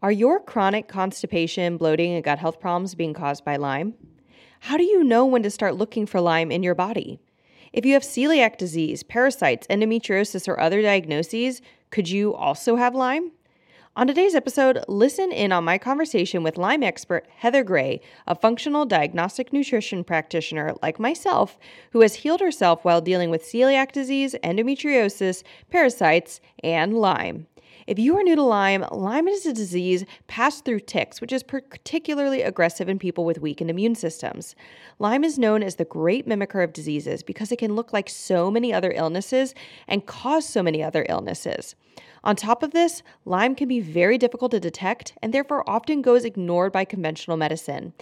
Are your chronic constipation, bloating, and gut health problems being caused by Lyme? How do you know when to start looking for Lyme in your body? If you have celiac disease, parasites, endometriosis, or other diagnoses, could you also have Lyme? On today's episode, listen in on my conversation with Lyme expert Heather Gray, a functional diagnostic nutrition practitioner like myself, who has healed herself while dealing with celiac disease, endometriosis, parasites, and Lyme. If you are new to Lyme, Lyme is a disease passed through ticks, which is particularly aggressive in people with weakened immune systems. Lyme is known as the great mimicker of diseases because it can look like so many other illnesses and cause so many other illnesses. On top of this, Lyme can be very difficult to detect and therefore often goes ignored by conventional medicine.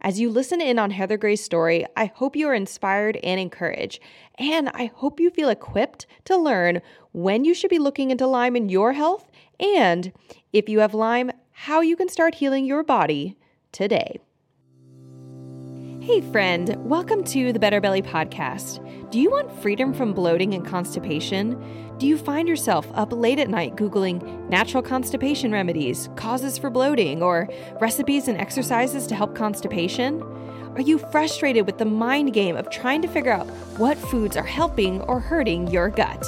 As you listen in on Heather Gray's story, I hope you are inspired and encouraged. And I hope you feel equipped to learn when you should be looking into Lyme in your health and if you have Lyme, how you can start healing your body today. Hey, friend, welcome to the Better Belly Podcast. Do you want freedom from bloating and constipation? Do you find yourself up late at night Googling natural constipation remedies, causes for bloating, or recipes and exercises to help constipation? Are you frustrated with the mind game of trying to figure out what foods are helping or hurting your gut?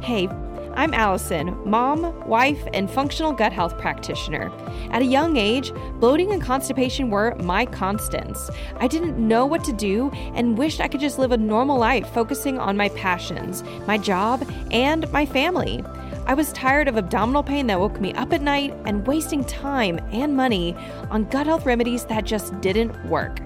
Hey, I'm Allison, mom, wife, and functional gut health practitioner. At a young age, bloating and constipation were my constants. I didn't know what to do and wished I could just live a normal life focusing on my passions, my job, and my family. I was tired of abdominal pain that woke me up at night and wasting time and money on gut health remedies that just didn't work.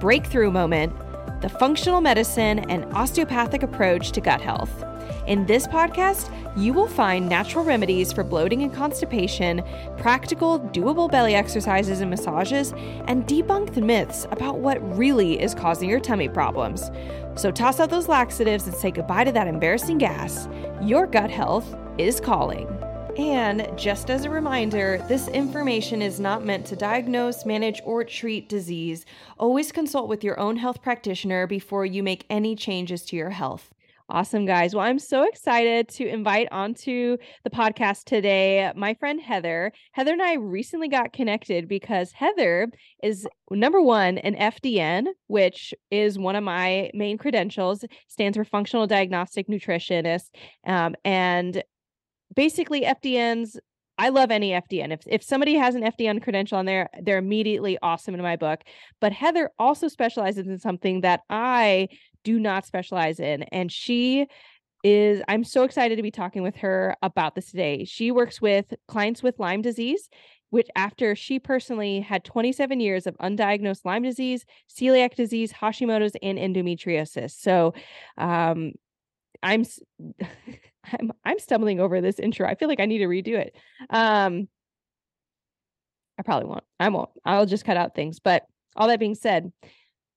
Breakthrough moment the functional medicine and osteopathic approach to gut health. In this podcast, you will find natural remedies for bloating and constipation, practical, doable belly exercises and massages, and debunk the myths about what really is causing your tummy problems. So toss out those laxatives and say goodbye to that embarrassing gas. Your gut health is calling. And just as a reminder, this information is not meant to diagnose, manage, or treat disease. Always consult with your own health practitioner before you make any changes to your health. Awesome, guys. Well, I'm so excited to invite onto the podcast today my friend Heather. Heather and I recently got connected because Heather is number one, an FDN, which is one of my main credentials, stands for Functional Diagnostic Nutritionist. Um, and basically, FDNs I love any FDN. If if somebody has an FDN credential on there, they're immediately awesome in my book. But Heather also specializes in something that I do not specialize in. And she is, I'm so excited to be talking with her about this today. She works with clients with Lyme disease, which after she personally had 27 years of undiagnosed Lyme disease, celiac disease, Hashimoto's, and endometriosis. So, um, I'm, I'm, I'm stumbling over this intro. I feel like I need to redo it. Um, I probably won't. I won't. I'll just cut out things. But all that being said,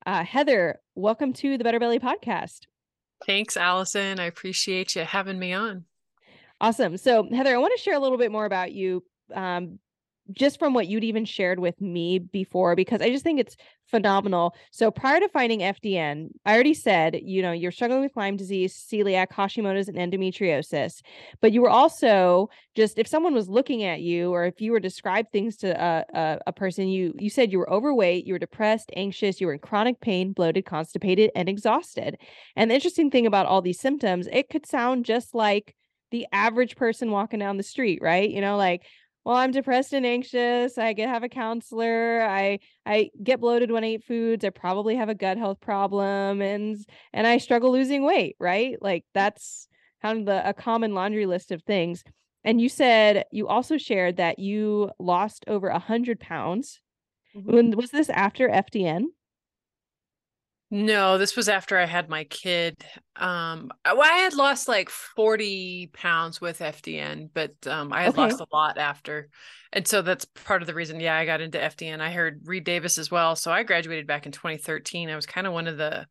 uh, Heather, welcome to the Better Belly podcast. Thanks, Allison. I appreciate you having me on. Awesome. So, Heather, I want to share a little bit more about you um, just from what you'd even shared with me before, because I just think it's phenomenal. So prior to finding FDN, I already said, you know, you're struggling with Lyme disease, celiac, Hashimoto's, and endometriosis. But you were also just, if someone was looking at you, or if you were describe things to a, a, a person, you you said you were overweight, you were depressed, anxious, you were in chronic pain, bloated, constipated, and exhausted. And the interesting thing about all these symptoms, it could sound just like the average person walking down the street, right? You know, like well i'm depressed and anxious i get have a counselor i i get bloated when i eat foods i probably have a gut health problem and and i struggle losing weight right? Like that's kind of the a common laundry list of things. And you said you also shared that you lost over a hundred pounds. Mm-hmm. when was this after fdn no, this was after I had my kid. Um, well, I had lost like 40 pounds with FDN, but um, I had okay. lost a lot after. And so that's part of the reason, yeah, I got into FDN. I heard Reed Davis as well. So I graduated back in 2013. I was kind of one of the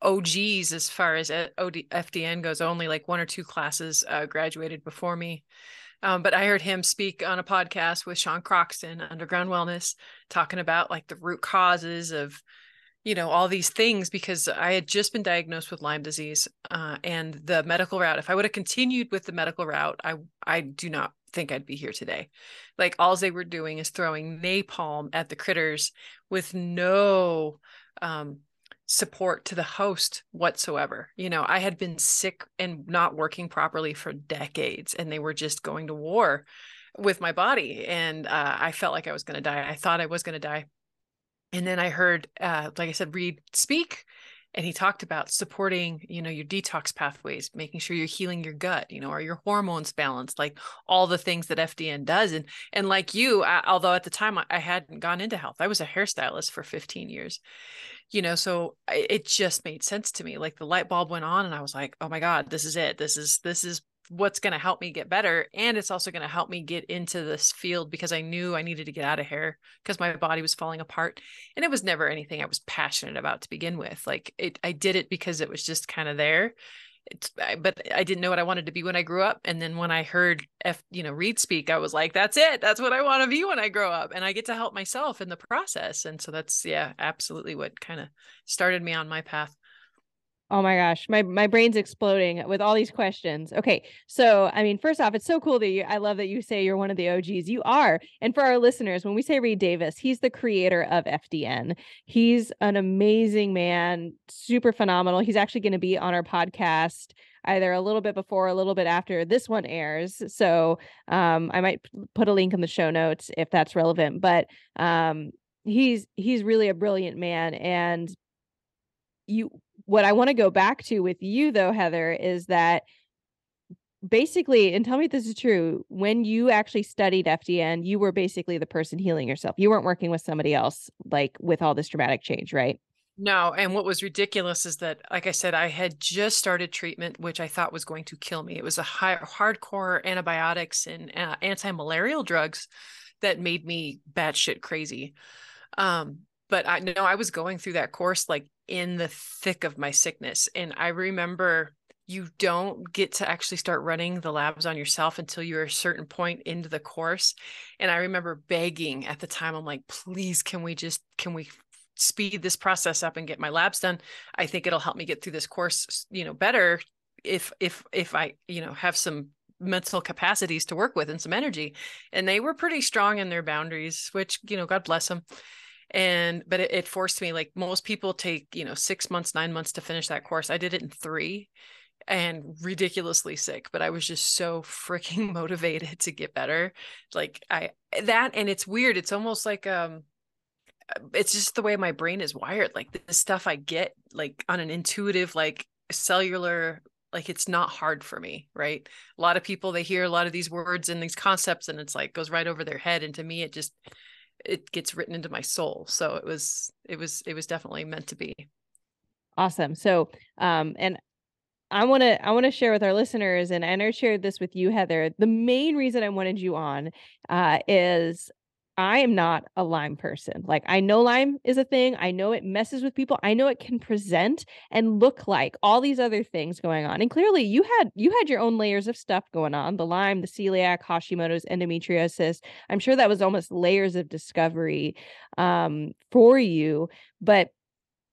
OGs as far as OD, FDN goes. Only like one or two classes uh, graduated before me. Um, but I heard him speak on a podcast with Sean Croxton, Underground Wellness, talking about like the root causes of you know all these things because i had just been diagnosed with lyme disease uh, and the medical route if i would have continued with the medical route i i do not think I'd be here today. Like all they were doing is throwing napalm at the critters with no um, support to the host whatsoever. You know, I had been sick and not working properly for decades, and they were just going to war with my body. And uh, I felt like I was going to die. I thought I was going to die. And then I heard, uh, like I said, Reed speak and he talked about supporting you know your detox pathways making sure you're healing your gut you know are your hormones balanced like all the things that fdn does. And and like you I, although at the time I, I hadn't gone into health i was a hairstylist for 15 years you know so it just made sense to me. Like the light bulb went on and i was like oh my god this is it. This is this is what's going to help me get better and it's also going to help me get into this field because i knew i needed to get out of hair because my body was falling apart and it was never anything i was passionate about to begin with like it i did it because it was just kind of there. It's but i didn't know what i wanted to be when i grew up and then when i heard f you know reed speak i was like that's it that's what i want to be when i grow up and i get to help myself in the process and so that's yeah absolutely what kind of started me on my path Oh my gosh, my my brain's exploding with all these questions. Okay, so I mean, first off, it's so cool that you. I love that you say you're one of the OGs. You are, and for our listeners, when we say Reed Davis, he's the creator of FDN. He's an amazing man, super phenomenal. He's actually going to be on our podcast either a little bit before, a little bit after this one airs. So um, I might put a link in the show notes if that's relevant. But um, he's he's really a brilliant man, and you what I want to go back to with you though, Heather, is that basically, and tell me if this is true, when you actually studied FDN, you were basically the person healing yourself. You weren't working with somebody else, like with all this dramatic change, right? No. And what was ridiculous is that, like I said, I had just started treatment, which I thought was going to kill me. It was a high, hardcore antibiotics and uh, anti malarial drugs that made me batshit crazy. Um, but I know I was going through that course like in the thick of my sickness. And I remember you don't get to actually start running the labs on yourself until you're a certain point into the course. And I remember begging at the time, I'm like, please, can we just, can we speed this process up and get my labs done? I think it'll help me get through this course, you know, better if, if, if I, you know, have some mental capacities to work with and some energy. And they were pretty strong in their boundaries, which, you know, God bless them and but it, it, forced me like most people take you know six months nine months to finish that course. I did it in three and ridiculously sick but i was just so freaking motivated to get better. Like i that and it's weird. It's almost like um it's just the way my brain is wired. Like the stuff i get like on an intuitive like cellular like it's not hard for me right? A lot of people they hear a lot of these words and these concepts and it's like goes right over their head. And to me it just it gets written into my soul. So it was it was it was definitely meant to be. Awesome. So um and I want to I want to share with our listeners and I know shared this with you Heather. The main reason I wanted you on uh, is I am not a Lyme person. Like I know Lyme is a thing. I know it messes with people. I know it can present and look like all these other things going on. And clearly you had you had your own layers of stuff going on. The Lyme, the celiac, Hashimoto's, endometriosis. I'm sure that was almost layers of discovery um, for you. But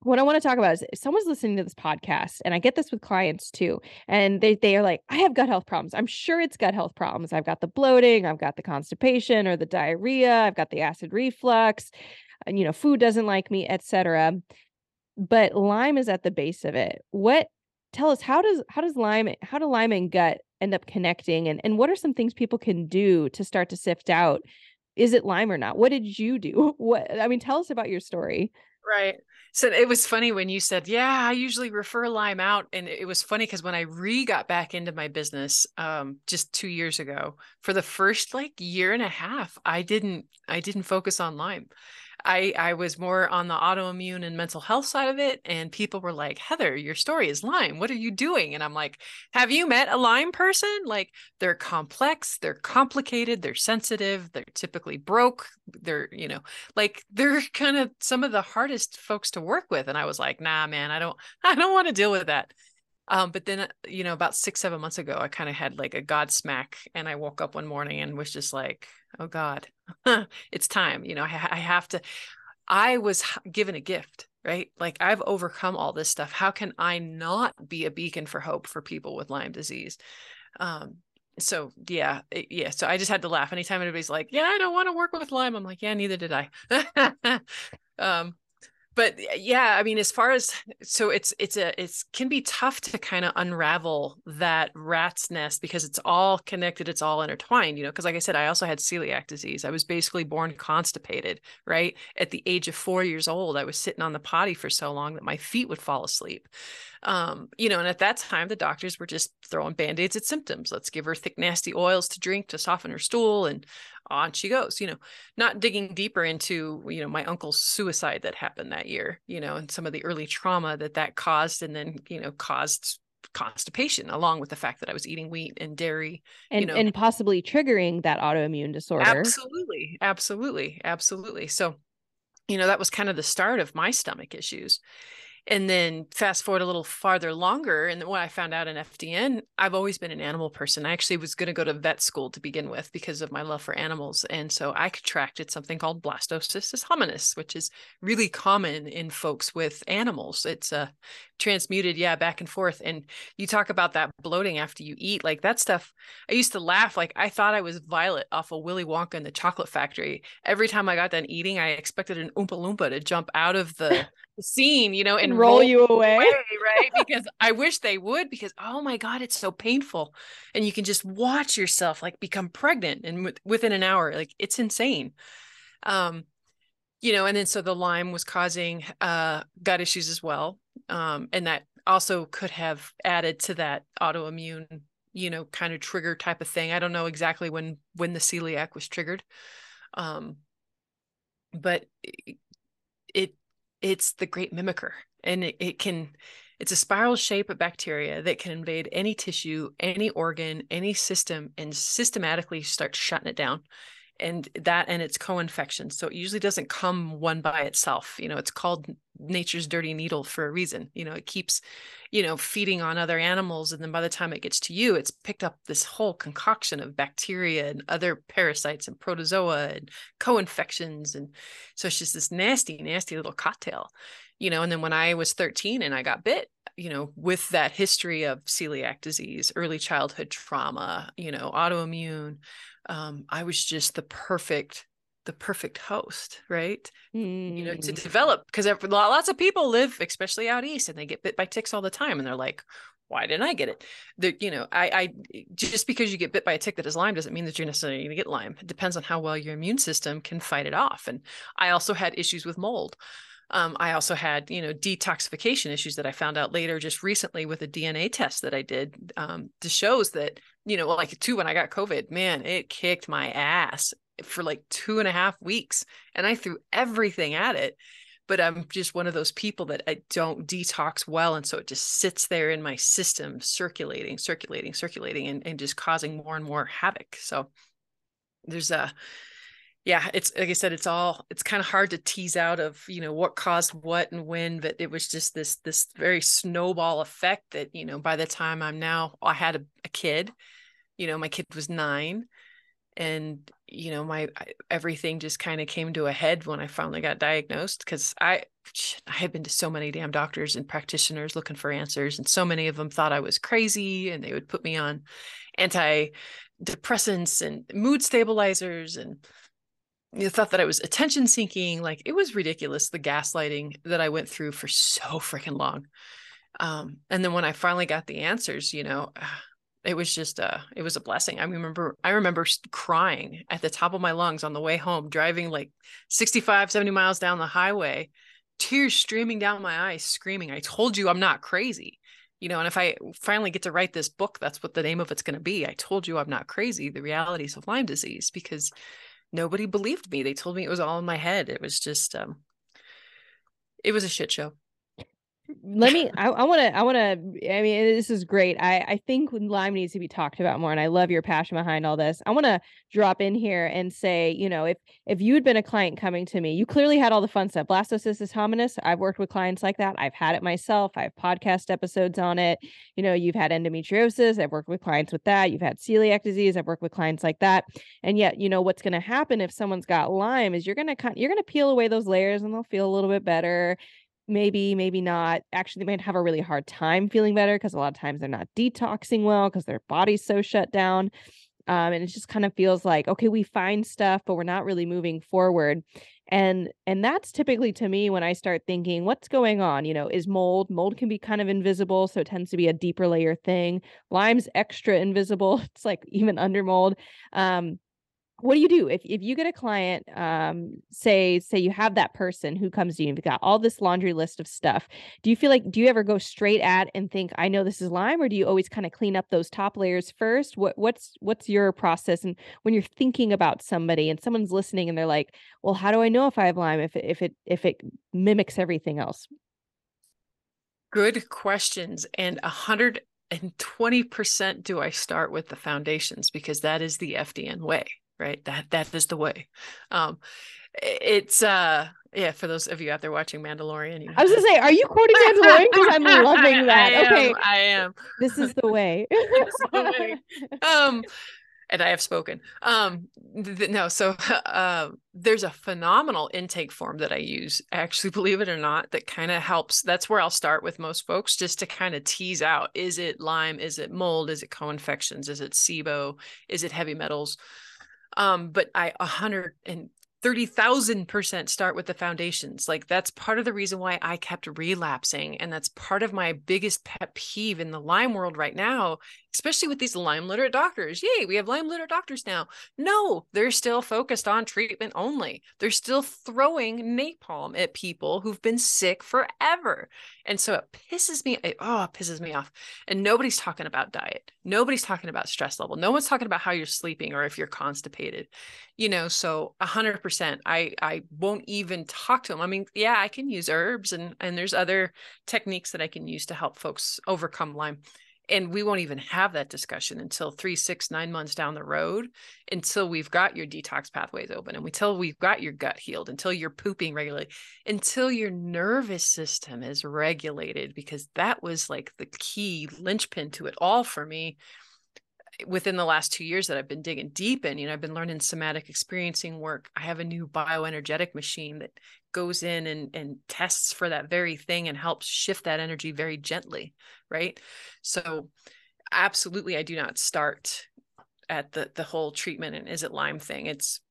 what I want to talk about is if someone's listening to this podcast, and I get this with clients too, and they they are like, I have gut health problems. I'm sure it's gut health problems. I've got the bloating, I've got the constipation or the diarrhea, I've got the acid reflux, and you know, food doesn't like me, etc. But Lyme is at the base of it. What tell us how does how does Lyme how do Lyme and gut end up connecting and and what are some things people can do to start to sift out is it Lyme or not? What did you do? What I mean, tell us about your story. Right. So it was funny when you said, "Yeah, I usually refer Lyme out," and it was funny because when I re got back into my business, um, just two years ago, for the first like year and a half, I didn't, I didn't focus on Lyme. I I was more on the autoimmune and mental health side of it, and people were like, "Heather, your story is Lyme. What are you doing?" And I'm like, "Have you met a Lyme person? Like, they're complex, they're complicated, they're sensitive, they're typically broke, they're you know, like they're kind of some of the hardest folks to work with." And I was like, "Nah, man, I don't, I don't want to deal with that." Um, but then, you know, about six, seven months ago, I kind of had like a God smack, and I woke up one morning and was just like, "Oh God, it's time." You know, I, I have to. I was given a gift, right? Like I've overcome all this stuff. How can I not be a beacon for hope for people with Lyme disease? Um, so yeah, it, yeah. So I just had to laugh anytime anybody's like, "Yeah, I don't want to work with Lyme." I'm like, "Yeah, neither did I." um, but yeah, I mean, as far as so it's it's a it's can be tough to kind of unravel that rat's nest because it's all connected, it's all intertwined, you know. Because like I said, I also had celiac disease. I was basically born constipated, right? At the age of four years old, I was sitting on the potty for so long that my feet would fall asleep. Um, you know, and at that time, the doctors were just throwing band aids at symptoms. Let's give her thick, nasty oils to drink to soften her stool, and on she goes. You know, not digging deeper into you know my uncle's suicide that happened that year. You know, and some of the early trauma that that caused, and then you know caused constipation along with the fact that I was eating wheat and dairy and you know and possibly triggering that autoimmune disorder. Absolutely. Absolutely. Absolutely. So, you know, that was kind of the start of my stomach issues and then fast forward a little farther longer and what i found out in fdn i've always been an animal person. I actually was going to go to vet school to begin with because of my love for animals and so i contracted something called blastocystis hominis which is really common in folks with animals. It's uh, transmuted yeah back and forth and you talk about that bloating after you eat like that stuff i used to laugh like i thought i was violet off of willy wonka and the chocolate factory. Every time i got done eating i expected an oompa loompa to jump out of the scene, you know, and, and roll, roll, you away. away right? because I wish they would, because oh my God, it's so painful. And you can just watch yourself like become pregnant and within an hour, like it's insane. Um, you know, and then so the Lyme was causing uh gut issues as well. Um, and that also could have added to that autoimmune, you know, kind of trigger type of thing. I don't know exactly when when the celiac was triggered. Um, but it it's the great mimicker and it, it can it's a spiral shape of bacteria that can invade any tissue any organ any system and systematically start shutting it down and that and its co-infections so it usually doesn't come one by itself you know it's called nature's dirty needle for a reason you know it keeps you know feeding on other animals and then by the time it gets to you it's picked up this whole concoction of bacteria and other parasites and protozoa and co-infections and so it's just this nasty nasty little cocktail you know and then when i was 13 and i got bit you know with that history of celiac disease early childhood trauma you know autoimmune um, I was just the perfect the perfect host, right? Mm. You know, to mm. develop because lots of people live, especially out east, and they get bit by ticks all the time, and they're like, "Why didn't I get it?" The, you know, I, I just because you get bit by a tick that is Lyme doesn't mean that you're necessarily going to get Lyme. It depends on how well your immune system can fight it off. And I also had issues with mold. Um, I also had, you know, detoxification issues that I found out later just recently with a DNA test that I did um, to shows that, you know, like too, when I got COVID, man, it kicked my ass for like two and a half weeks and I threw everything at it. But I'm just one of those people that I don't detox well. And so it just sits there in my system, circulating, circulating, circulating, and, and just causing more and more havoc. So there's a, yeah it's like i said it's all it's kind of hard to tease out of you know what caused what and when but it was just this this very snowball effect that you know by the time i'm now i had a, a kid you know my kid was nine and you know my everything just kind of came to a head when i finally got diagnosed because i i had been to so many damn doctors and practitioners looking for answers and so many of them thought i was crazy and they would put me on antidepressants and mood stabilizers and you thought that I was attention seeking. Like it was ridiculous, the gaslighting that I went through for so freaking long. Um, and then when I finally got the answers, you know, it was just uh it was a blessing. I remember I remember crying at the top of my lungs on the way home, driving like 65, 70 miles down the highway, tears streaming down my eyes, screaming, I told you I'm not crazy. You know, and if I finally get to write this book, that's what the name of it's going to be. I told you I'm not crazy, the realities of Lyme disease, because nobody believed me. They told me it was all in my head. It was just um it was a shit show let me i want to i want to i mean this is great. I i think lyme needs to be talked about more and i love your passion behind all this i want to drop in here and say you know if if you had been a client coming to me you clearly had all the fun stuff. Blastocystis hominis i've worked with clients like that. I've had it myself. I have podcast episodes on it. You know you've had endometriosis. I've worked with clients with that. You've had celiac disease. I've worked with clients like that. And yet you know what's going to happen if someone's got lyme is you're going to you're going to peel away those layers and they'll feel a little bit better maybe, maybe not. Actually, they might have a really hard time feeling better because a lot of times they're not detoxing well because their body's so shut down. Um, and it just kind of feels like, okay, we find stuff, but we're not really moving forward. And and that's typically to me when I start thinking, what's going on? You know, is mold? Mold can be kind of invisible, so it tends to be a deeper layer thing. Lyme's extra invisible. It's like even under mold. Um, what do you do? If, if you get a client um say say you have that person who comes to you and you've got all this laundry list of stuff do you feel like do you ever go straight at and think i know this is Lyme or do you always kind of clean up those top layers first? What what's what's your process and when you're thinking about somebody and someone's listening and they're like well how do i know if i have Lyme if it if it if it mimics everything else? Good questions and a hundred and 20% do I start with the foundations because that is the FDN way right that that is the way um it's uh yeah for those of you out there watching mandalorian you know. i was gonna say are you quoting mandalorian because i'm loving that I okay am, i am this is the way, the way. um and I have spoken. Um, th- no, so uh, there's a phenomenal intake form that I use, actually, believe it or not, that kind of helps. That's where I'll start with most folks, just to kind of tease out: is it Lyme? Is it mold? Is it co-infections? Is it SIBO? Is it heavy metals? Um but i a hundred and thirty thousand percent start with the foundations. Like that's part of the reason why I kept relapsing. And that's part of my biggest pet peeve in the Lyme world right now, especially with these Lyme literate doctors. Yay, we have Lyme literate doctors now. No, they're still focused on treatment only. They're still throwing napalm at people who've been sick forever. And so it pisses me, it, oh, it pisses me off. And nobody's talking about diet. Nobody's talking about stress level. No one's talking about how you're sleeping or if you're constipated. You know, so a hundred percent. I I won't even talk to them. I mean, yeah, I can use herbs and and there's other techniques that I can use to help folks overcome Lyme and we won't even have that discussion until three six nine months down the road until we've got your detox pathways open and until we've got your gut healed until you're pooping regularly until your nervous system is regulated because that was like the key linchpin to it all for me within the last two years that I've been digging deep in, you know, I've been learning somatic experiencing work. I have a new bioenergetic machine that goes in and, and tests for that very thing and helps shift that energy very gently. Right. So absolutely I do not start at the the whole treatment and is it Lyme thing. It's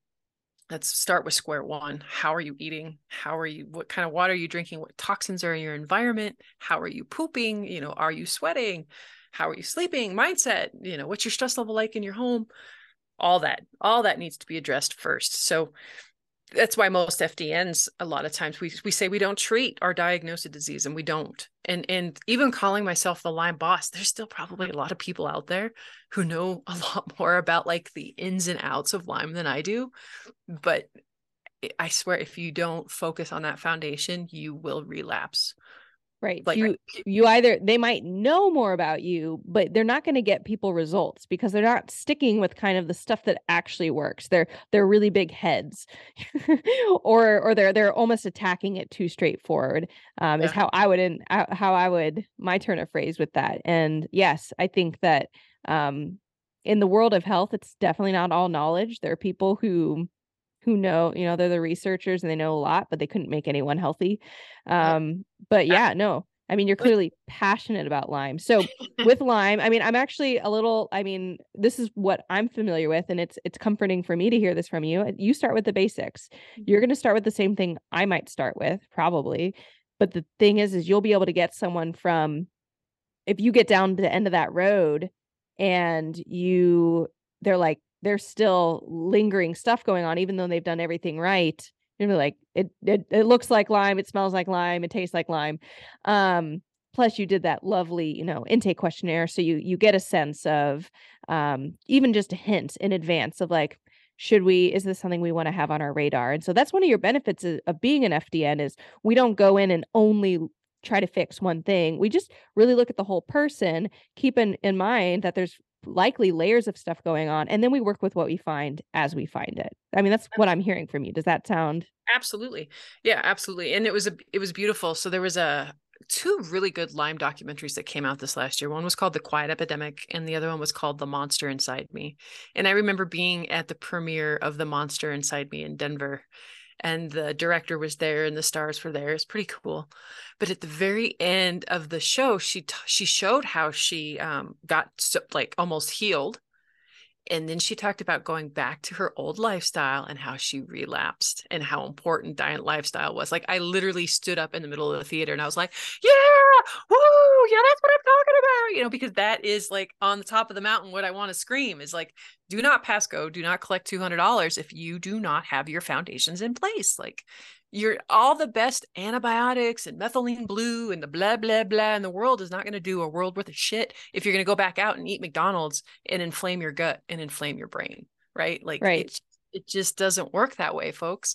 let's start with square one. How are you eating? How are you what kind of water are you drinking? What toxins are in your environment? How are you pooping? You know, are you sweating? How are you sleeping mindset you know what's your stress level like in your home all that all that needs to be addressed first so that's why most FDNs a lot of times we we say we don't treat or diagnose a disease and we don't. And and even calling myself the Lyme boss, there's still probably a lot of people out there who know a lot more about like the ins and outs of Lyme than I do. But I swear if you don't focus on that foundation, you will relapse. Right. Like you you either they might know more about you, but they're not going to get people results because they're not sticking with kind of the stuff that actually works. They're they're really big heads. or or they're they're almost attacking it too straightforward. Um yeah. is how I would in, how I would my turn of phrase with that. And yes, I think that um in the world of health it's definitely not all knowledge. There are people who who know, you know, they're the researchers and they know a lot, but they couldn't make anyone healthy. Um, but yeah, no, I mean, you're clearly passionate about Lyme. So with Lyme, I mean, I'm actually a little, I mean, this is what I'm familiar with, and it's it's comforting for me to hear this from you. You start with the basics. You're mm-hmm. gonna start with the same thing I might start with, probably. But the thing is, is you'll be able to get someone from if you get down to the end of that road and you they're like, there's still lingering stuff going on, even though they've done everything right. You're like, it, it it looks like Lyme, it smells like Lyme, it tastes like Lyme. Um, plus you did that lovely, you know, intake questionnaire. So you you get a sense of um even just a hint in advance of like, should we is this something we want to have on our radar and so that's one of your benefits of, of, being an fdn is we don't go in and only try to fix one thing we just really look at the whole person keep in, in mind that there's likely layers of stuff going on and then we work with what we find as we find it. I mean that's what i'm hearing from you. Does that sound absolutely. Yeah absolutely and it was a it was beautiful. So there was a two really good lyme documentaries that came out this last year. One was called the quiet epidemic and the other one was called the monster inside me and i remember being at the premiere of the monster inside me in denver and the director was there and the stars were there. It's pretty cool. But at the very end of the show, she t- she showed how she um, got so, like almost healed and then she talked about going back to her old lifestyle and how she relapsed and how important diet lifestyle was. Like I literally stood up in the middle of the theater and I was like, "Yeah, woo, yeah, that's what I'm talking about." You know, because that is like on the top of the mountain. What I want to scream is like, "Do not pass go. Do not collect two hundred dollars if you do not have your foundations in place." Like you're all the best antibiotics and methylene blue and the blah blah blah in the world is not going to do a world worth of shit if you're going to go back out and eat McDonald's and inflame your gut and inflame your brain, right? Like right. It, it just doesn't work that way, folks.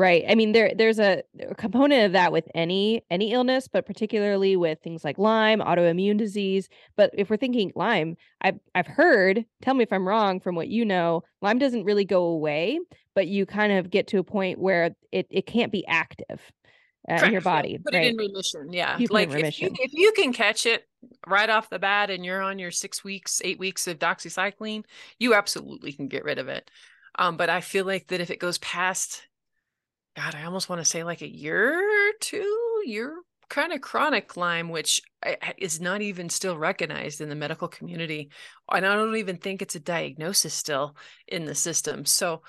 Right. I mean, there there's a, a, component of that with any any illness, but particularly with things like Lyme, autoimmune disease. But if we're thinking Lyme, I've I've heard. Tell me if I'm wrong. From what you know, Lyme doesn't really go away, but you kind of get to a point where it it can't be active uh, in your body. Yeah. Put right? it in remission. Yeah. You like remission. If, you, if you can catch it right off the bat, and you're on your six weeks, eight weeks of doxycycline, you absolutely can get rid of it. Um, but I feel like that if it goes past God, I almost want to say like a year or two, you're kind of chronic Lyme, which is not even still recognized in the medical community. And I don't even think it's a diagnosis still in the system. So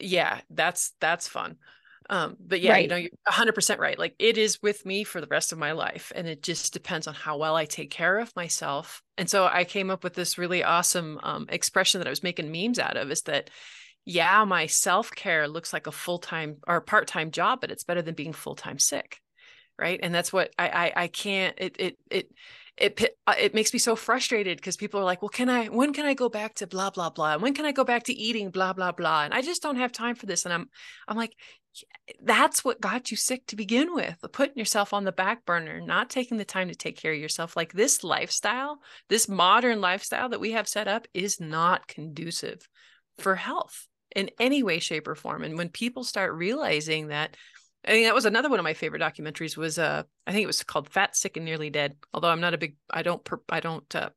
yeah, that's that's fun. Um, but yeah, right. you know, you're 100% right. Like it is with me for the rest of my life. And it just depends on how well I take care of myself. And so I came up with this really awesome um, expression that I was making memes out of is that yeah, my self care looks like a full time or part time job, but it's better than being full time sick, right? And that's what I I, I can't. It it it it uh, it makes me so frustrated because people are like, well, can I? When can I go back to blah blah blah? When can I go back to eating blah blah blah? And I just don't have time for this. And I'm I'm like, that's what got you sick to begin with putting yourself on the back burner not taking the time to take care of yourself like this lifestyle this modern lifestyle that we have set up is not conducive for health in any way shape or form and when people start realizing that I mean, that was another one of my favorite documentaries was uh I think it was called Fat Sick and Nearly Dead. Although I'm not a big I don't I don't uh,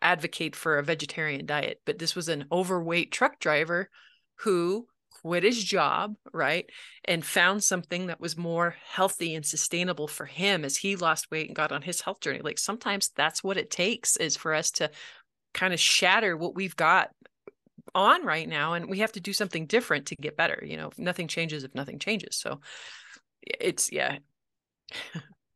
advocate for a vegetarian diet, but this was an overweight truck driver who quit his job, right? And found something that was more healthy and sustainable for him as he lost weight and got on his health journey. Like sometimes that's what it takes is for us to kind of shatter what we've got on right now and we have to do something different to get better you know nothing changes if nothing changes. So it's yeah.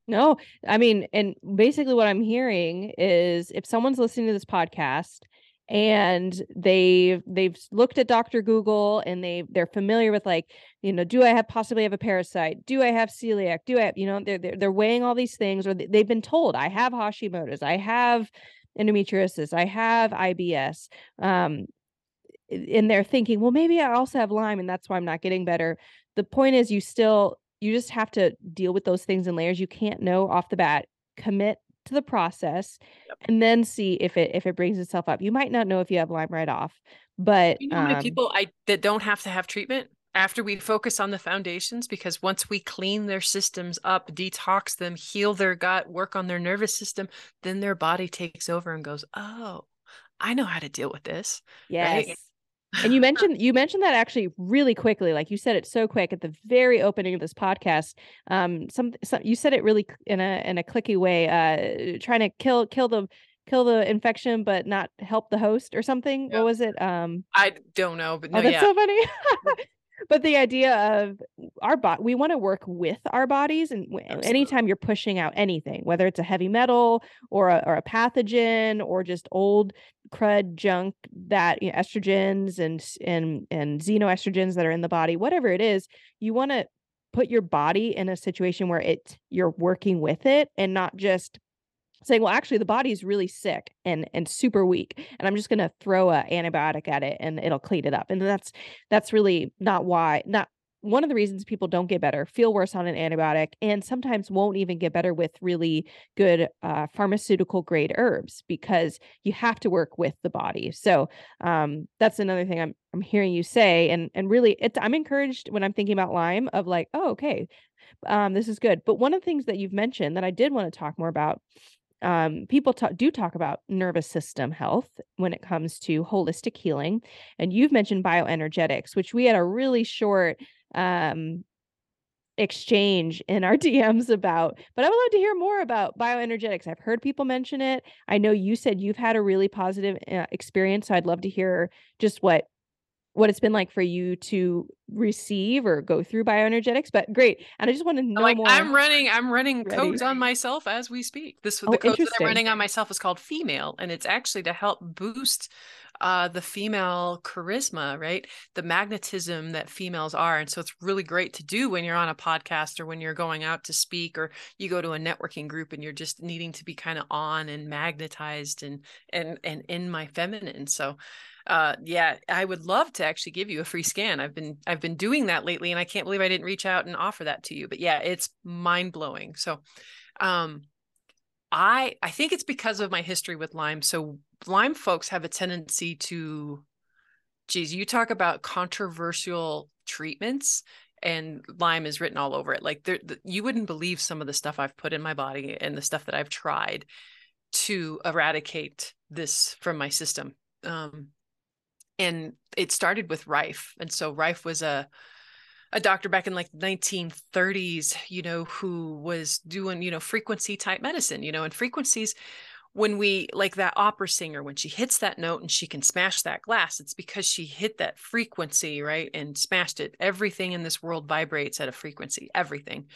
No i mean and basically what i'm hearing is if someone's listening to this podcast and they they've looked at Dr. Google and they they're familiar with like you know do I have possibly have a parasite? Do I have celiac? Do I have you know they're they're, they're weighing all these things or they've been told I have Hashimoto's I have endometriosis I have IBS um and they're thinking, well, maybe I also have Lyme and that's why I'm not getting better. The point is, you still, you just have to deal with those things in layers. You can't know off the bat, commit to the process yep. and then see if it if it brings itself up. You might not know if you have Lyme right off, but you know how many um, people I that don't have to have treatment after we focus on the foundations because once we clean their systems up, detox them, heal their gut, work on their nervous system, then their body takes over and goes, "Oh, I know how to deal with this." Yes. Right? And you mentioned you mentioned that actually really quickly like you said it so quick at the very opening of this podcast um some, some you said it really in a in a clicky way uh trying to kill kill the kill the infection but not help the host or something what was it? Um i don't know but no, oh, that's yeah. so funny but the idea of our body we want to work with our bodies and Absolutely. anytime you're pushing out anything whether it's a heavy metal or a, or a pathogen or just old crud junk that you know, estrogens and and and xenoestrogens that are in the body whatever it is you want to put your body in a situation where it you're working with it and not just saying, well, actually, the body's really sick and and super weak, and I'm just going to throw a antibiotic at it and it'll clean it up. And that's that's really not why not one of the reasons people don't get better, feel worse on an antibiotic, and sometimes won't even get better with really good uh, pharmaceutical grade herbs because you have to work with the body. So um, that's another thing I'm I'm hearing you say, and and really, it's I'm encouraged when I'm thinking about Lyme of like, oh, okay, um, this is good. But one of the things that you've mentioned that I did want to talk more about um, people do talk about nervous system health when it comes to holistic healing. And you've mentioned bioenergetics, which we had a really short um exchange in our DMs about. But I would love to hear more about bioenergetics. I've heard people mention it. I know you said you've had a really positive uh, experience, so I'd love to hear just what what it's been like for you to receive or go through bioenergetics. But great, and I just want to know like more. I'm running, I'm running Ready. codes on myself as we speak. This oh, the code that I'm running on myself is called female, and it's actually to help boost uh, the female charisma, right? The magnetism that females are. And so it's really great to do when you're on a podcast or when you're going out to speak or you go to a networking group and you're just needing to be kind of on and magnetized and and and in my feminine. So uh yeah i would love to actually give you a free scan i've been i've been doing that lately and i can't believe i didn't reach out and offer that to you but yeah it's mind blowing so um i i think it's because of my history with lyme so Lyme folks have a tendency to, geez, you talk about controversial treatments and Lyme is written all over it. Like there, the, you wouldn't believe some of the stuff I've put in my body and the stuff that I've tried to eradicate this from my system. Um, and it started with Rife. And so Rife was a, a doctor back in like 1930s, you know, who was doing, you know, frequency type medicine, you know, and frequencies when we like that opera singer when she hits that note and she can smash that glass it's because she hit that frequency right and smashed it everything in this world vibrates at a frequency everything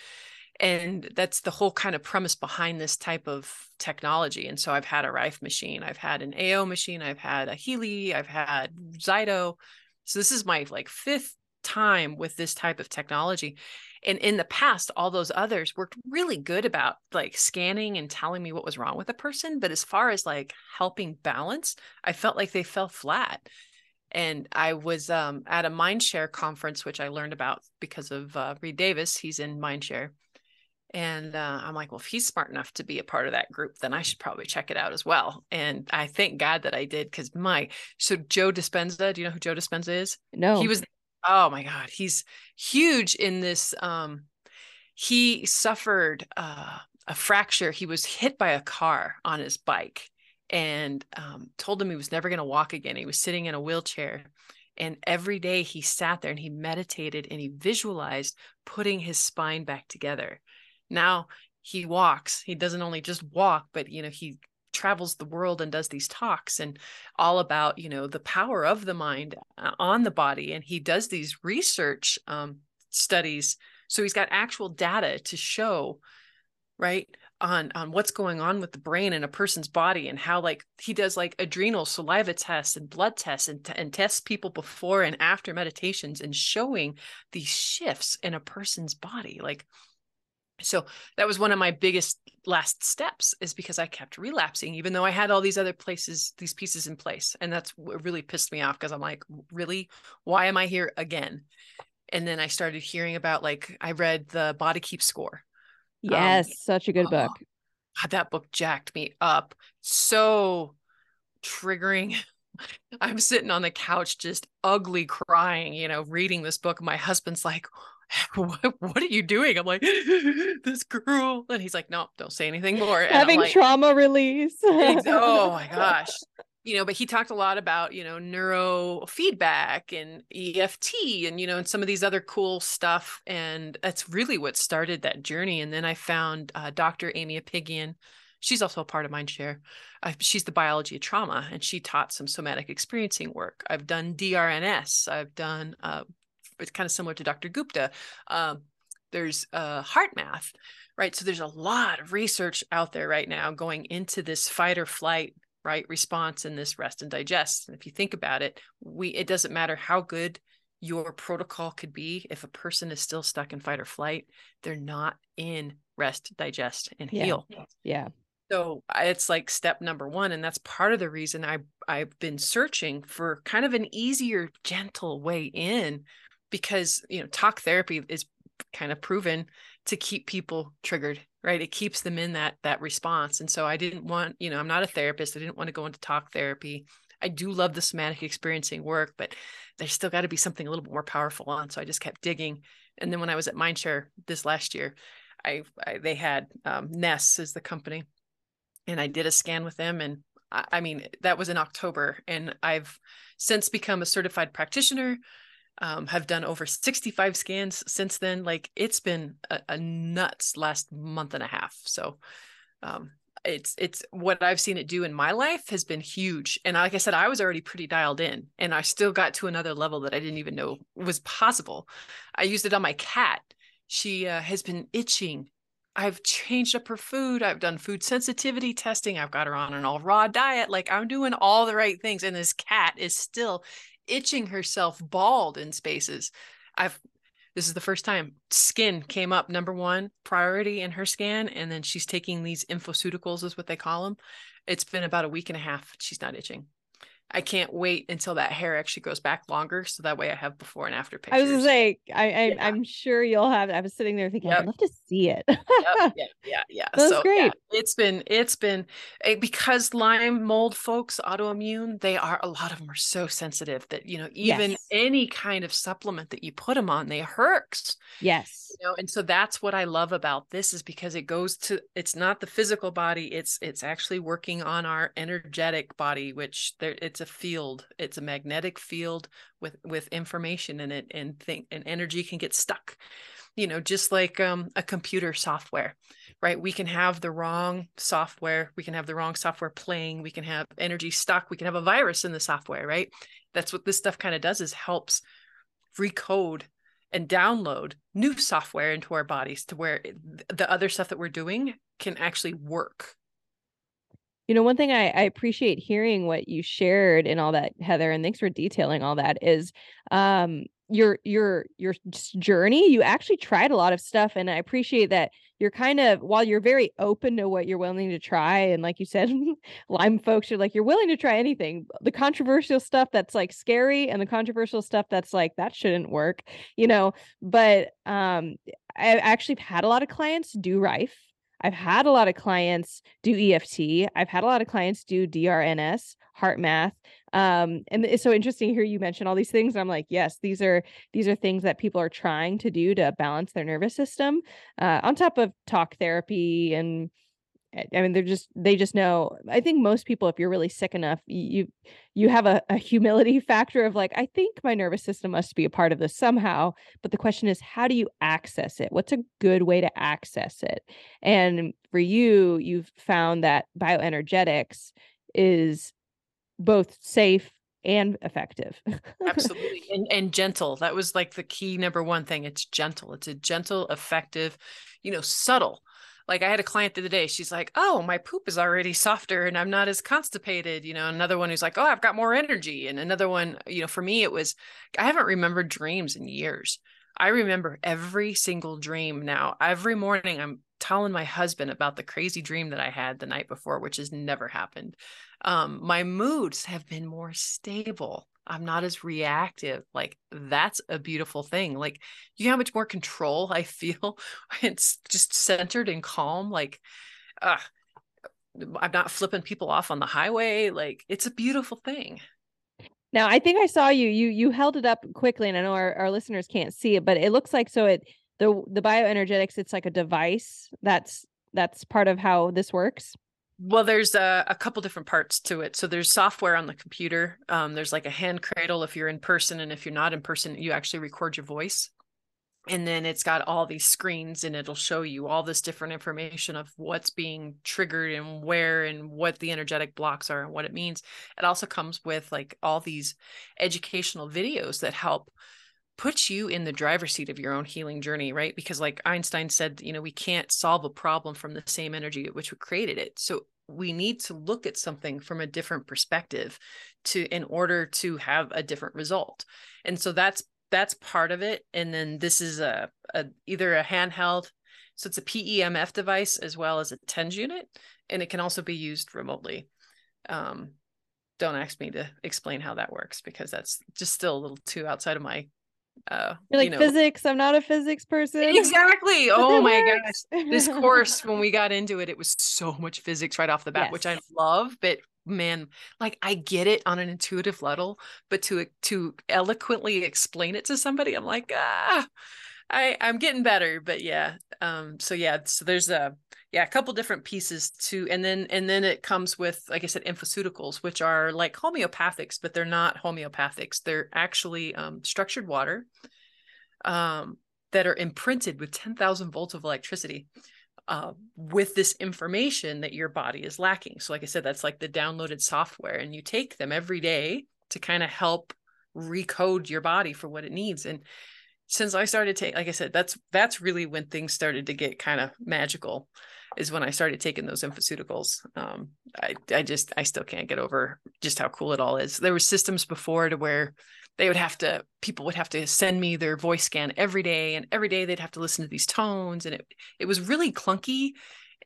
and that's the whole kind of premise behind this type of technology and so i've had a rife machine i've had an ao machine i've had a healy i've had zyto. So this is my like fifth time with this type of technology and in the past all those others worked really good about like scanning and telling me what was wrong with a person but as far as like helping balance i felt like they fell flat and i was um, at a mindshare conference which i learned about because of uh, reed davis he's in mindshare and uh, i'm like well if he's smart enough to be a part of that group then i should probably check it out as well. And i thank god that i did because my so joe dispenza do you know who joe dispenza is? No. he was oh my god he's huge in this um he suffered uh, a fracture. He was hit by a car on his bike and um, told him he was never going to walk again. He was sitting in a wheelchair and every day he sat there and he meditated and he visualized putting his spine back together now he walks. He doesn't only just walk but you know he travels the world and does these talks and all about you know the power of the mind uh, on the body. And he does these research um, studies. So he's got actual data to show right on on what's going on with the brain in a person's body and how like he does like adrenal saliva tests and blood tests and, and tests people before and after meditations and showing these shifts in a person's body. Like so that was one of my biggest last steps is because i kept relapsing even though i had all these other places these pieces in place. And that's what really pissed me off because i'm like really? Why am i here again? And then i started hearing about like i read the body keep score. Yes um, such a good book. Oh, that book jacked me up so triggering. I'm sitting on the couch just ugly crying you know reading this book. My husband's like what, what are you doing? I'm like, this girl. And he's like, no, don't say anything more. And Having like, trauma release. oh my gosh. You know, but he talked a lot about, you know, neurofeedback and EFT and, you know, and some of these other cool stuff. And that's really what started that journey. And then I found uh, Dr. Aimie Apigian. She's also a part of Mindshare. Uh, she's the biology of trauma and she taught some somatic experiencing work. I've done DNRS. I've done uh, it's kind of similar to Dr. Gupta. Um, there's uh, HeartMath, right? So there's a lot of research out there right now going into this fight or flight right response and this rest and digest. And if you think about it, we it doesn't matter how good your protocol could be if a person is still stuck in fight or flight, they're not in rest, digest, and yeah. heal. Yeah. So it's like step number one, and that's part of the reason I I've been searching for kind of an easier, gentle way in because you know talk therapy is kind of proven to keep people triggered right? It keeps them in that that response. And so i didn't want you know i'm not a therapist. I didn't want to go into talk therapy. I do love the somatic experiencing work but there's still got to be something a little bit more powerful on. So i just kept digging. And then when i was at mindshare this last year i, I they had um, ness is the company. And i did a scan with them and I, I mean that was in october. And i've since become a certified practitioner um, have done over 65 scans since then. Like it's been a, a nuts last month and a half. So um, it's it's what I've seen it do in my life has been huge. And like I said, I was already pretty dialed in, and I still got to another level that I didn't even know was possible. I used it on my cat. She uh, has been itching. I've changed up her food. I've done food sensitivity testing. I've got her on an all raw diet. Like I'm doing all the right things, and this cat is still itching herself bald in spaces. I've this is the first time skin came up number one priority in her scan and then she's taking these infoceuticals is what they call them it's been about a week and a half she's not itching I can't wait until that hair actually goes back longer, so that way I have before and after pictures. I was say, I, I am sure you'll have. I was sitting there thinking, yep. I'd love to see it. yep, yeah, yeah, yeah. That's so, great. Yeah, it's been, it's been eh, because Lyme mold folks autoimmune. They are a lot of them are so sensitive that you know even yes. any kind of supplement that you put them on, they hurts. Yes. You know, and so that's what I love about this is because it goes to. It's not the physical body. It's it's actually working on our energetic body, which there it's a field it's a magnetic field with with information in it and think and energy can get stuck. You know just like um, a computer software right? We can have the wrong software we can have the wrong software playing we can have energy stuck we can have a virus in the software right? That's what this stuff kind of does is helps recode and download new software into our bodies to where the other stuff that we're doing can actually work you know, one thing I, I appreciate hearing what you shared and all that, Heather, and thanks for detailing all that is um your your your journey. You actually tried a lot of stuff, and I appreciate that you're kind of while you're very open to what you're willing to try, and like you said, Lyme folks, you're like you're willing to try anything. The controversial stuff that's like scary, and the controversial stuff that's like that shouldn't work, you know. But um, I actually had a lot of clients do Rife I've had a lot of clients do EFT. I've had a lot of clients do DNRS, HeartMath. Um, and it's so interesting here you mention all these things. And I'm like, yes, these are these are things that people are trying to do to balance their nervous system, uh, on top of talk therapy and I mean, they're just they just know. I think most people, if you're really sick enough, you you have a, a, humility factor of like, I think my nervous system must be a part of this somehow. But the question is, how do you access it? What's a good way to access it? And for you, you've found that bioenergetics is both safe and effective. Absolutely. And and gentle. That was like the key number one thing. It's gentle. It's a gentle, effective, you know, subtle like I had a client the other day, she's like, Oh, my poop is already softer and I'm not as constipated. You know, another one who's like, Oh, I've got more energy. And another one, you know, for me, it was, I haven't remembered dreams in years. I remember every single dream now. Every morning, I'm telling my husband about the crazy dream that I had the night before, which has never happened. Um, my moods have been more stable. I'm not as reactive. Like that's a beautiful thing. Like you know how much more control I feel. It's just centered and calm. Like uh I'm not flipping people off on the highway. Like it's a beautiful thing. Now I think I saw you. You you held it up quickly, and I know our, our listeners can't see it, but it looks like so it the the bioenergetics, it's like a device that's that's part of how this works. Well, there's a, a, couple different parts to it. So there's software on the computer. Um, there's like a hand cradle if you're in person, and if you're not in person, you actually record your voice. And then it's got all these screens, and it'll show you all this different information of what's being triggered and where and what the energetic blocks are and what it means. It also comes with like all these educational videos that help puts you in the driver's seat of your own healing journey, right? Because like Einstein said, you know, we can't solve a problem from the same energy at which we created it. So we need to look at something from a different perspective to in order to have a different result. And so that's that's part of it. And then this is a, a either a handheld, so it's a PEMF device as well as a TENS unit, and it can also be used remotely. Um, don't ask me to explain how that works because that's just still a little too outside of my uh You're like you know, physics i'm not a physics person exactly oh my works. gosh this course when we got into it it was so much physics right off the bat yes. which i love but man like i get it on an intuitive level but to to eloquently explain it to somebody i'm like ah I I'm getting better, but yeah. Um so yeah, so there's a yeah, a couple different pieces to and then and then it comes with like I said infoceuticals, which are like homeopathics, but they're not homeopathics. They're actually um structured water um that are imprinted with 10,000 volts of electricity. Uh, with this information that your body is lacking. So, like I said, that's like the downloaded software, and you take them every day to kind of help recode your body for what it needs. And since I started taking, like I said, that's that's really when things started to get kind of magical, is when I started taking those infoceuticals. Um, I I just I still can't get over just how cool it all is. There were systems before to where they would have to people would have to send me their voice scan every day, and every day they'd have to listen to these tones, and it it was really clunky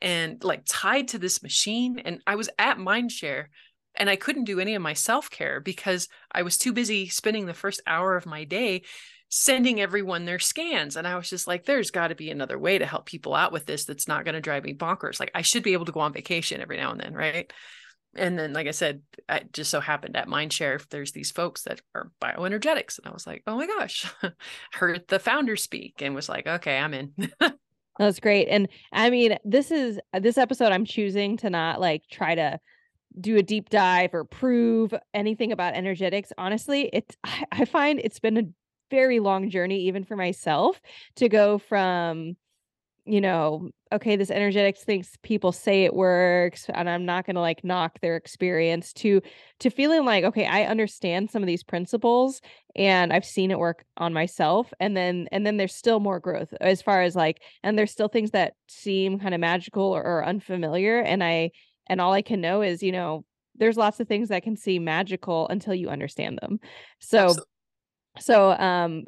and like tied to this machine. And I was at Mindshare and I couldn't do any of my self care because I was too busy spending the first hour of my day sending everyone their scans. And I was just like, there's got to be another way to help people out with this that's not going to drive me bonkers. Like, I should be able to go on vacation every now and then, right? And then, like I said, I just so happened at Mindshare, there's these folks that are bioenergetics. And I was like, oh my gosh, heard the founder speak and was like, okay, I'm in. That's great. And I mean, this is uh, this episode, I'm choosing to not like try to do a deep dive or prove anything about energetics honestly it's I, I, find it's been a very long journey, even for myself, to go from, you know, okay, this energetics thinks people say it works, and I'm not gonna like knock their experience to to feeling like, okay, I understand some of these principles and I've seen it work on myself. And then and then there's still more growth as far as like, and there's still things that seem kind of magical or, or unfamiliar. And I and all I can know is, you know, there's lots of things that can seem magical until you understand them. So Absolutely so um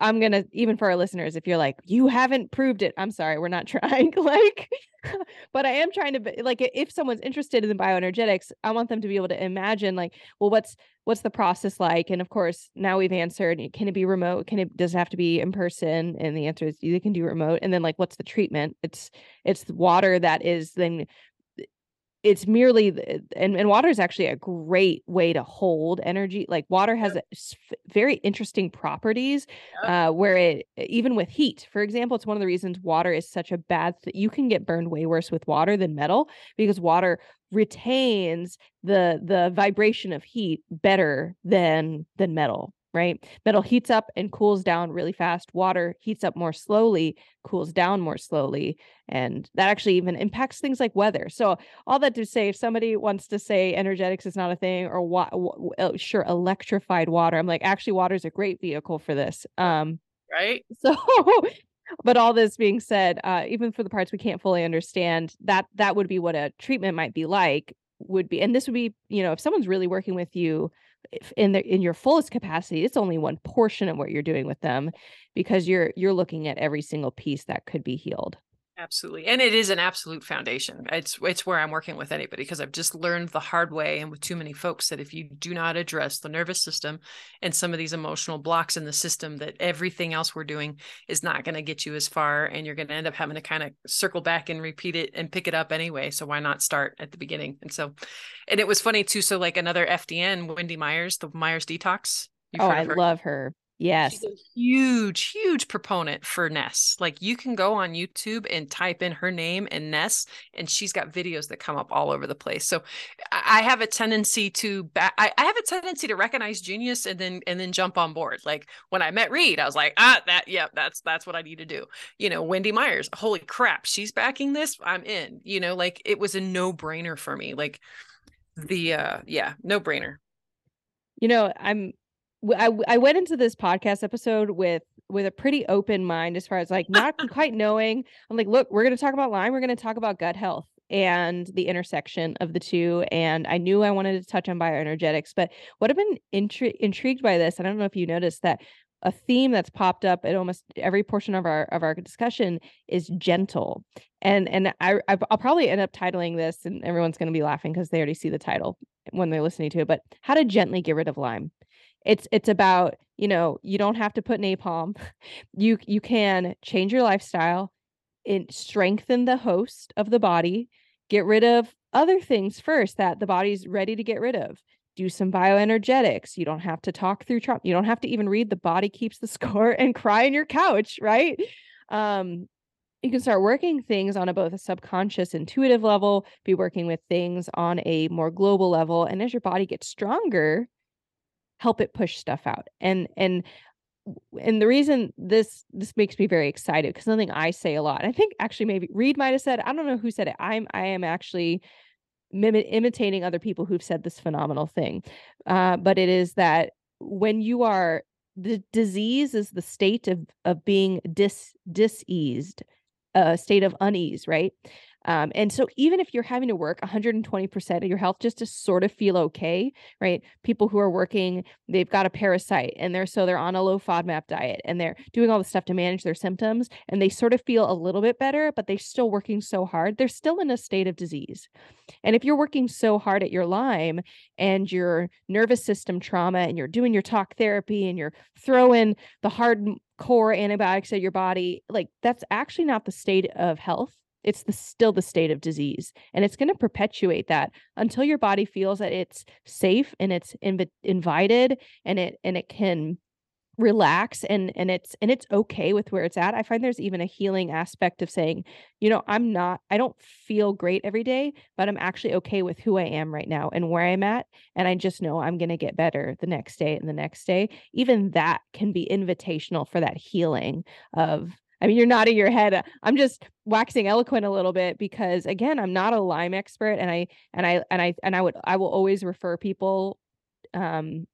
i'm gonna even for our listeners if you're like you haven't proved it i'm sorry we're not trying like but i am trying to like if someone's interested in the bioenergetics i want them to be able to imagine like well what's what's the process like? And of course now we've answered can it be remote? Can it does it have to be in person? And the answer is you can do remote. And then like what's the treatment? It's it's water that is then it's merely and, and water is actually a great way to hold energy like water has very interesting properties uh, where it even with heat for example it's one of the reasons water is such a bad th- you can get burned way worse with water than metal because water retains the the vibration of heat better than than metal right? Metal heats up and cools down really fast. Water heats up more slowly, cools down more slowly. And that actually even impacts things like weather. So, all that to say, if somebody wants to say energetics is not a thing or what, uh, sure, electrified water, I'm like, actually, water is a great vehicle for this. Um, right. So, but all this being said, uh, even for the parts we can't fully understand, that that would be what a treatment might be like. Would be, and this would be, you know, if someone's really working with you in the in your fullest capacity it's only one portion of what you're doing with them because you're you're looking at every single piece that could be healed Absolutely. And it is an absolute foundation. It's it's where I'm working with anybody because I've just learned the hard way and with too many folks that if you do not address the nervous system and some of these emotional blocks in the system that everything else we're doing is not going to get you as far and you're going to end up having to kind of circle back and repeat it and pick it up anyway. So why not start at the beginning? And so and it was funny too so like another FDN Wendy Myers, the Myers Detox. oh, I her? love her. Yes. She's a huge, huge proponent for NES. Like you can go on YouTube and type in her name and NES, and she's got videos that come up all over the place. So I have a tendency to ba- I, I have a tendency to recognize genius and then and then jump on board. Like when I met Reed, I was like, ah, that, yeah, that's that's what I need to do. You know, Wendy Myers, holy crap, she's backing this. I'm in. You know, like it was a no-brainer for me. Like the uh yeah, no brainer. You know, I'm I, I went into this podcast episode with with a pretty open mind as far as like not quite knowing. I'm like, look, we're going to talk about Lyme. We're going to talk about gut health and the intersection of the two. And I knew I wanted to touch on bioenergetics, but what I've been intri- intrigued by this, I don't know if you noticed that a theme that's popped up at almost every portion of our of our discussion is gentle and and I I'll probably end up titling this and everyone's going to be laughing because they already see the title when they're listening to it but how to gently get rid of Lyme it's it's about you know you don't have to put napalm you you can change your lifestyle and strengthen the host of the body get rid of other things first that the body's ready to get rid of do some bioenergetics. You don't have to talk through trauma. You don't have to even read the body keeps the score and cry on your couch, right? Um, you can start working things on a both a subconscious intuitive level be working with things on a more global level and as your body gets stronger help it push stuff out and and and the reason this this makes me very excited because something i say a lot i think actually maybe reed might have said i don't know who said it i'm i am actually mim- imitating other people who've said this phenomenal thing uh, but it is that when you are the disease is the state of of being dis diseased a state of unease, right? Um, and so even if you're having to work 120% of your health just to sort of feel okay, right? People who are working, they've got a parasite and they're so they're on a low FODMAP diet and they're doing all the stuff to manage their symptoms and they sort of feel a little bit better, but they're still working so hard. They're still in a state of disease. And if you're working so hard at your Lyme and your nervous system trauma and you're doing your talk therapy and you're throwing the hard core antibiotics at your body, like that's actually not the state of health it's the still the state of disease and it's going to perpetuate that until your body feels that it's safe and it's inv- invited and it and it can relax and and it's and it's okay with where it's at. I find there's even a healing aspect of saying you know i'm not i don't feel great every day but i'm actually okay with who i am right now and where i'm at and i just know i'm going to get better the next day and the next day. Even that can be invitational for that healing of I mean, you're nodding your head. I'm just waxing eloquent a little bit because again, I'm not a Lyme expert and I and I and I and I would I will always refer people um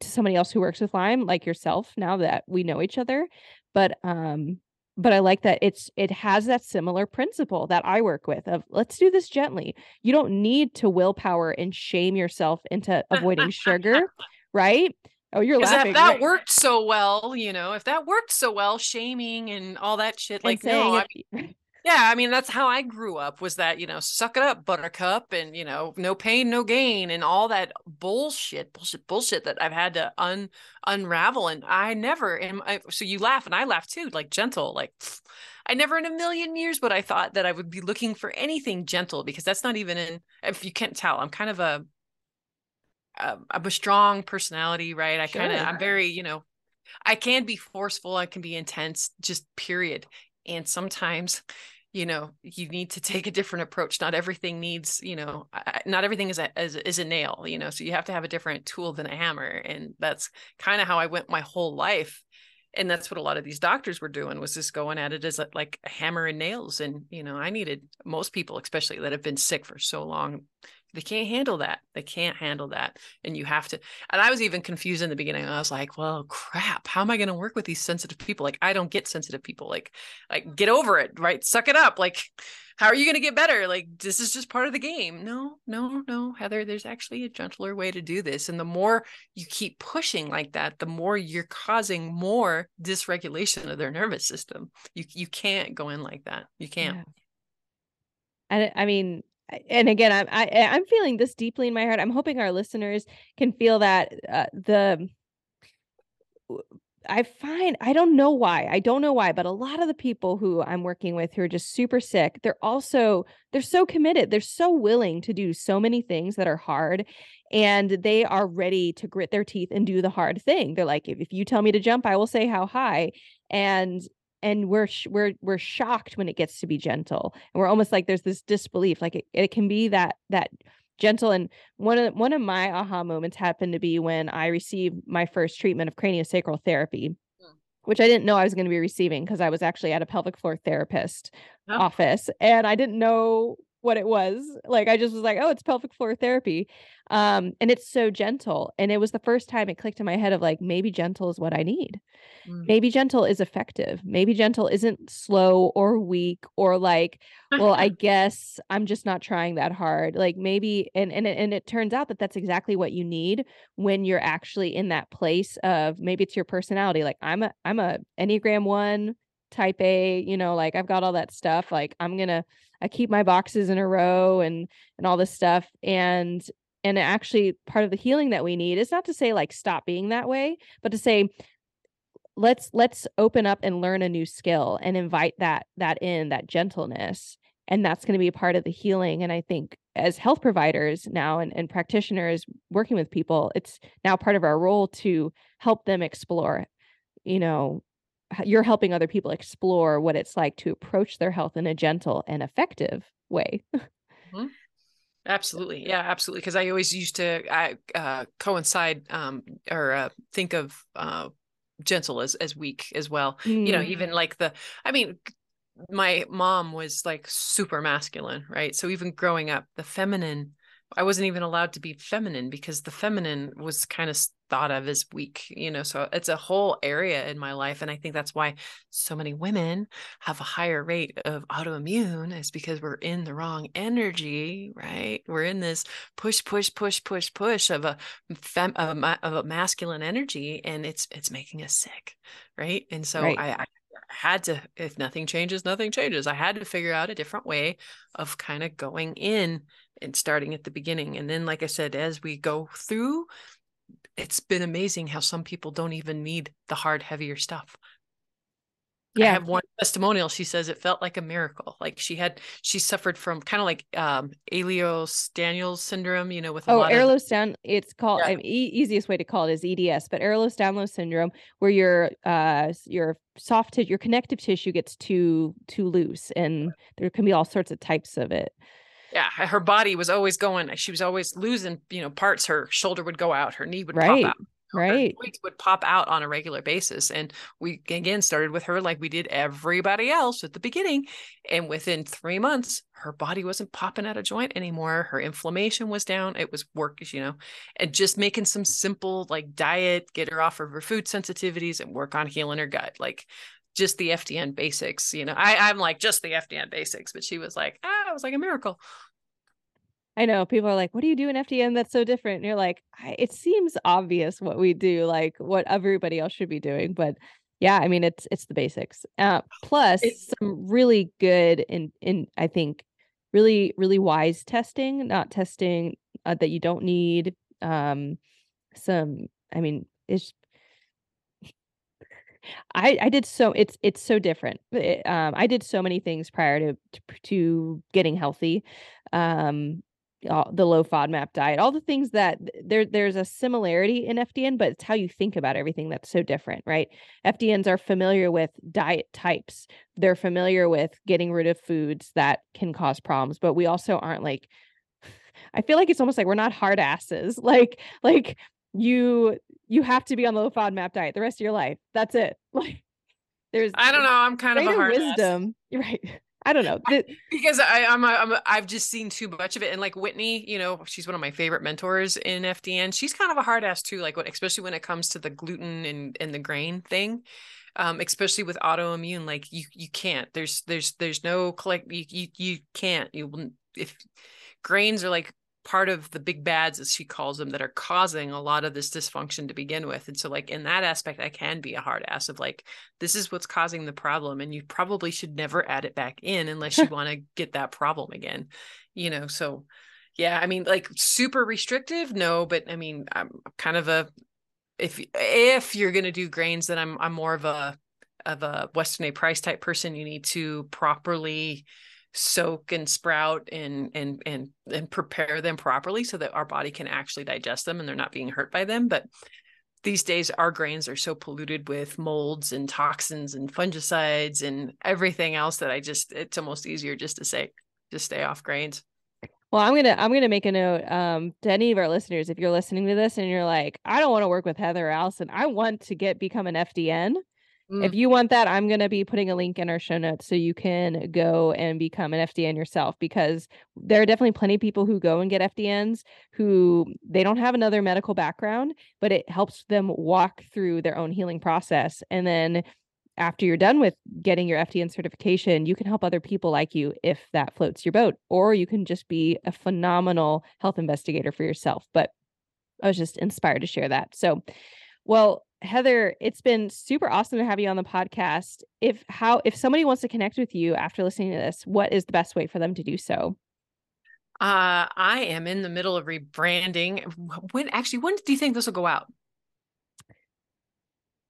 to somebody else who works with Lyme like yourself now that we know each other. But um but I like that it's it has that similar principle that I work with of let's do this gently. You don't need to willpower and shame yourself into avoiding sugar, right? Oh, you're laughing. If that right? worked so well, you know, if that worked so well, shaming and all that shit, like no, I mean, yeah, I mean that's how I grew up. Was that you know, suck it up, Buttercup, and you know, no pain, no gain, and all that bullshit, bullshit, bullshit that I've had to un unravel. And I never am. I, so you laugh, and I laugh too, like gentle, like. I never in a million years would I thought that I would be looking for anything gentle because that's not even in. If you can't tell, I'm kind of a um, I'm a strong personality, right? I sure. kind of I'm very, you know, I can be forceful, I can be intense, just period. And sometimes, you know, you need to take a different approach. Not everything needs, you know, not everything is a is, is a nail, you know. So you have to have a different tool than a hammer, and that's kind of how I went my whole life. And that's what a lot of these doctors were doing was just going at it as a, like a hammer and nails. And you know, I needed most people, especially that have been sick for so long, they can't handle that. They can't handle that and you have to and i was even confused in the beginning. I was like well crap how am i going to work with these sensitive people? Like i don't get sensitive people. Like like get over it right? Suck it up. Like how are you going to get better? Like this is just part of the game. No no no heather there's actually a gentler way to do this and the more you keep pushing like that the more you're causing more dysregulation of their nervous system. You you can't go in like that. You can't. Yeah. I, I mean and again i'm I, am i am feeling this deeply in my heart i'm hoping our listeners can feel that uh, the i find i don't know why i don't know why but a lot of the people who i'm working with who are just super sick they're also they're so committed they're so willing to do so many things that are hard and they are ready to grit their teeth and do the hard thing they're like if, if you tell me to jump i will say how high and and we're sh- we're we're shocked when it gets to be gentle and we're almost like there's this disbelief like it, it can be that that gentle and one of one of my aha moments happened to be when i received my first treatment of craniosacral therapy hmm. which i didn't know i was going to be receiving because i was actually at a pelvic floor therapist oh. office and i didn't know what it was. Like I just was like, oh, it's pelvic floor therapy. Um, and it's so gentle. And it was the first time it clicked in my head of like, maybe gentle is what I need. Mm. Maybe gentle is effective. Maybe gentle isn't slow or weak or like, well, I guess I'm just not trying that hard. Like maybe, and and and it turns out that that's exactly what you need when you're actually in that place of maybe it's your personality. Like I'm a I'm a Enneagram one type A, you know, like I've got all that stuff. Like I'm gonna I keep my boxes in a row and and all this stuff. And and actually part of the healing that we need is not to say like stop being that way, but to say let's let's open up and learn a new skill and invite that that in, that gentleness. And that's going to be part of the healing. And I think as health providers now and, and practitioners working with people, it's now part of our role to help them explore, you know, you're helping other people explore what it's like to approach their health in a gentle and effective way. mm-hmm. Absolutely. Yeah, absolutely. Because I always used to I, uh, coincide um, or uh, think of uh, gentle as as weak as well. Mm. You know, mm. even like the I mean, my mom was like super masculine, right? So even growing up, the feminine I wasn't even allowed to be feminine because the feminine was kind of thought of as weak, you know. So it's a whole area in my life. And I think that's why so many women have a higher rate of autoimmune, is because we're in the wrong energy, right? We're in this push, push, push, push, push of a fem of a, of a masculine energy, and it's it's making us sick, right? And so right. I, I had to if nothing changes nothing changes i had to figure out a different way of kind of going in and starting at the beginning. And then, like I said, as we go through, it's been amazing how some people don't even need the hard, heavier stuff. Yeah. I have one testimonial. She says it felt like a miracle. Like she had, she suffered from kind of like um Ehlers-Danlos syndrome, you know, with oh, Ehlers-Danlos. It's called yeah. e- easiest way to call it is EDS, but Ehlers-Danlos syndrome, where your uh your soft tissue, your connective tissue gets too too loose, and there can be all sorts of types of it yeah her body was always going she was always losing you know parts her shoulder would go out her knee would right. pop out right would pop out on a regular basis and we again started with her like we did everybody else at the beginning and within three months her body wasn't popping out of joint anymore her inflammation was down it was work you know and just making some simple like diet get her off of her food sensitivities and work on healing her gut like just the FDN basics. You know, I, I'm like just the FDN basics, but she was like, ah, it was like a miracle. I know people are like, what do you do in FDN that's so different? And you're like, it seems obvious what we do, like what everybody else should be doing. But yeah, I mean, it's it's the basics. Uh, plus it's- some really good and in I think really really wise testing, not testing uh, that you don't need. Um, some, I mean, it's I I did so it's it's so different. It, um, I did so many things prior to to, to getting healthy. Um, Uh, the low FODMAP diet, all the things that there there's a similarity in FDN, but it's how you think about everything that's so different, right? FDNs are familiar with diet types. They're familiar with getting rid of foods that can cause problems, but we also aren't like I feel like it's almost like we're not hard asses. Like like you you have to be on the low FODMAP diet the rest of your life. That's it. Like there's I don't know. I'm kind of a hard wisdom. You're right. I don't know because I, I'm, I'm I've just seen too much of it, and like Whitney, you know, she's one of my favorite mentors in FDN. She's kind of a hard ass too, like what, especially when it comes to the gluten and and the grain thing, um, especially with autoimmune. Like you you can't. There's there's there's no collect. You you you can't. You if grains are like part of the big bads as she calls them that are causing a lot of this dysfunction to begin with. And so like in that aspect i can be a hard ass of like this is what's causing the problem and you probably should never add it back in unless you want to get that problem again you know? So yeah i mean like super restrictive no but i mean i'm kind of a if if you're going to do grains then i'm i'm more of a of a Weston A. Price type person. You need to properly soak and sprout and and and and prepare them properly so that our body can actually digest them and they're not being hurt by them. But these days our grains are so polluted with molds and toxins and fungicides and everything else that i just it's almost easier just to say just stay off grains. Well i'm gonna i'm gonna make a note um to any of our listeners if you're listening to this and you're like i don't want to work with heather allison. I want to get become an fdn Mm. If you want that, I'm going to be putting a link in our show notes so you can go and become an FDN yourself because there are definitely plenty of people who go and get FDNs who they don't have another medical background, but it helps them walk through their own healing process. And then after you're done with getting your FDN certification, you can help other people like you if that floats your boat, or you can just be a phenomenal health investigator for yourself. But I was just inspired to share that. So, well, Heather, it's been super awesome to have you on the podcast. If how if somebody wants to connect with you after listening to this, what is the best way for them to do so? Uh, I am in the middle of rebranding. When actually, when do you think this will go out?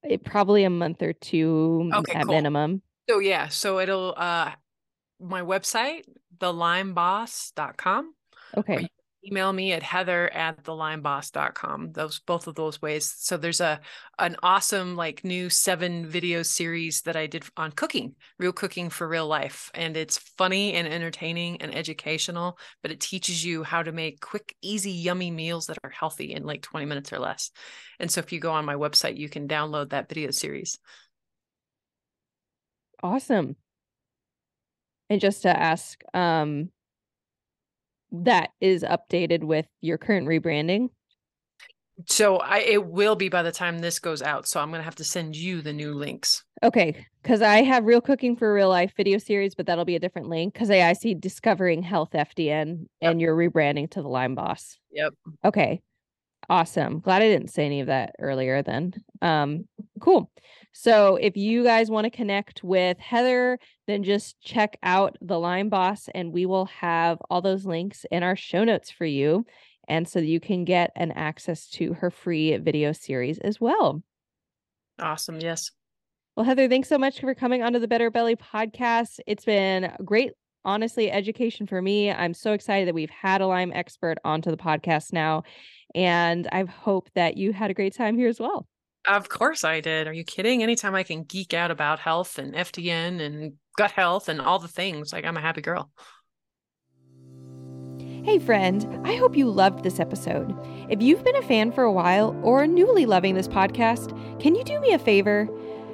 It probably a month or two okay, at cool. minimum. So yeah, so it'll uh my website, thelymeboss.com. Okay email me at heather at thelymeBoss.com. Those both of those ways. So there's a an awesome like new seven video series that I did on cooking, real cooking for real life. And it's funny and entertaining and educational, but it teaches you how to make quick, easy, yummy meals that are healthy in like 20 minutes or less. And so if you go on my website, you can download that video series. Awesome. And just to ask, um, that is updated with your current rebranding? So I it will be by the time this goes out. So I'm gonna have to send you the new links. Okay, because I have real cooking for real life video series, but that'll be a different link because I, I see discovering health FDN yep. and you're rebranding to the Lyme Boss. Yep. Okay. Awesome. Glad I didn't say any of that earlier then. Um, cool. So if you guys want to connect with Heather, then just check out the Lyme Boss and we will have all those links in our show notes for you. And so you can get an access to her free video series as well. Awesome. Yes. Well, Heather, thanks so much for coming onto the Better Belly podcast. It's been great honestly education for me. I'm so excited that we've had a Lyme expert onto the podcast now. And I hope that you had a great time here as well. Of course I did. Are you kidding? Anytime I can geek out about health and FDN and gut health and all the things, like I'm a happy girl. Hey, friend, I hope you loved this episode. If you've been a fan for a while or newly loving this podcast, can you do me a favor?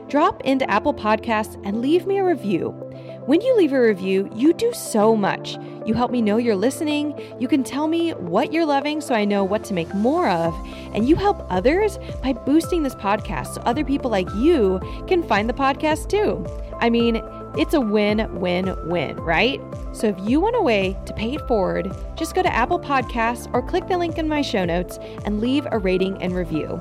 Drop into Apple Podcasts and leave me a review. When you leave a review, you do so much. You help me know you're listening, you can tell me what you're loving so I know what to make more of, and you help others by boosting this podcast so other people like you can find the podcast too. I mean, it's a win win win, right? So if you want a way to pay it forward, just go to Apple Podcasts or click the link in my show notes and leave a rating and review.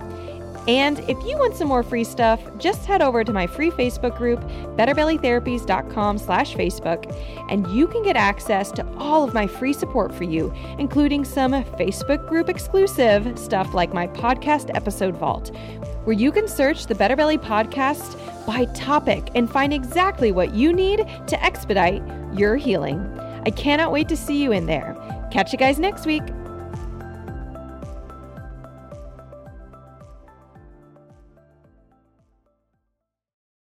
And if you want some more free stuff, just head over to my free Facebook group, betterbellytherapies.com slash Facebook, and you can get access to all of my free support for you, including some Facebook group exclusive stuff like my podcast episode vault, where you can search the Better Belly podcast by topic and find exactly what you need to expedite your healing. I cannot wait to see you in there. Catch you guys next week.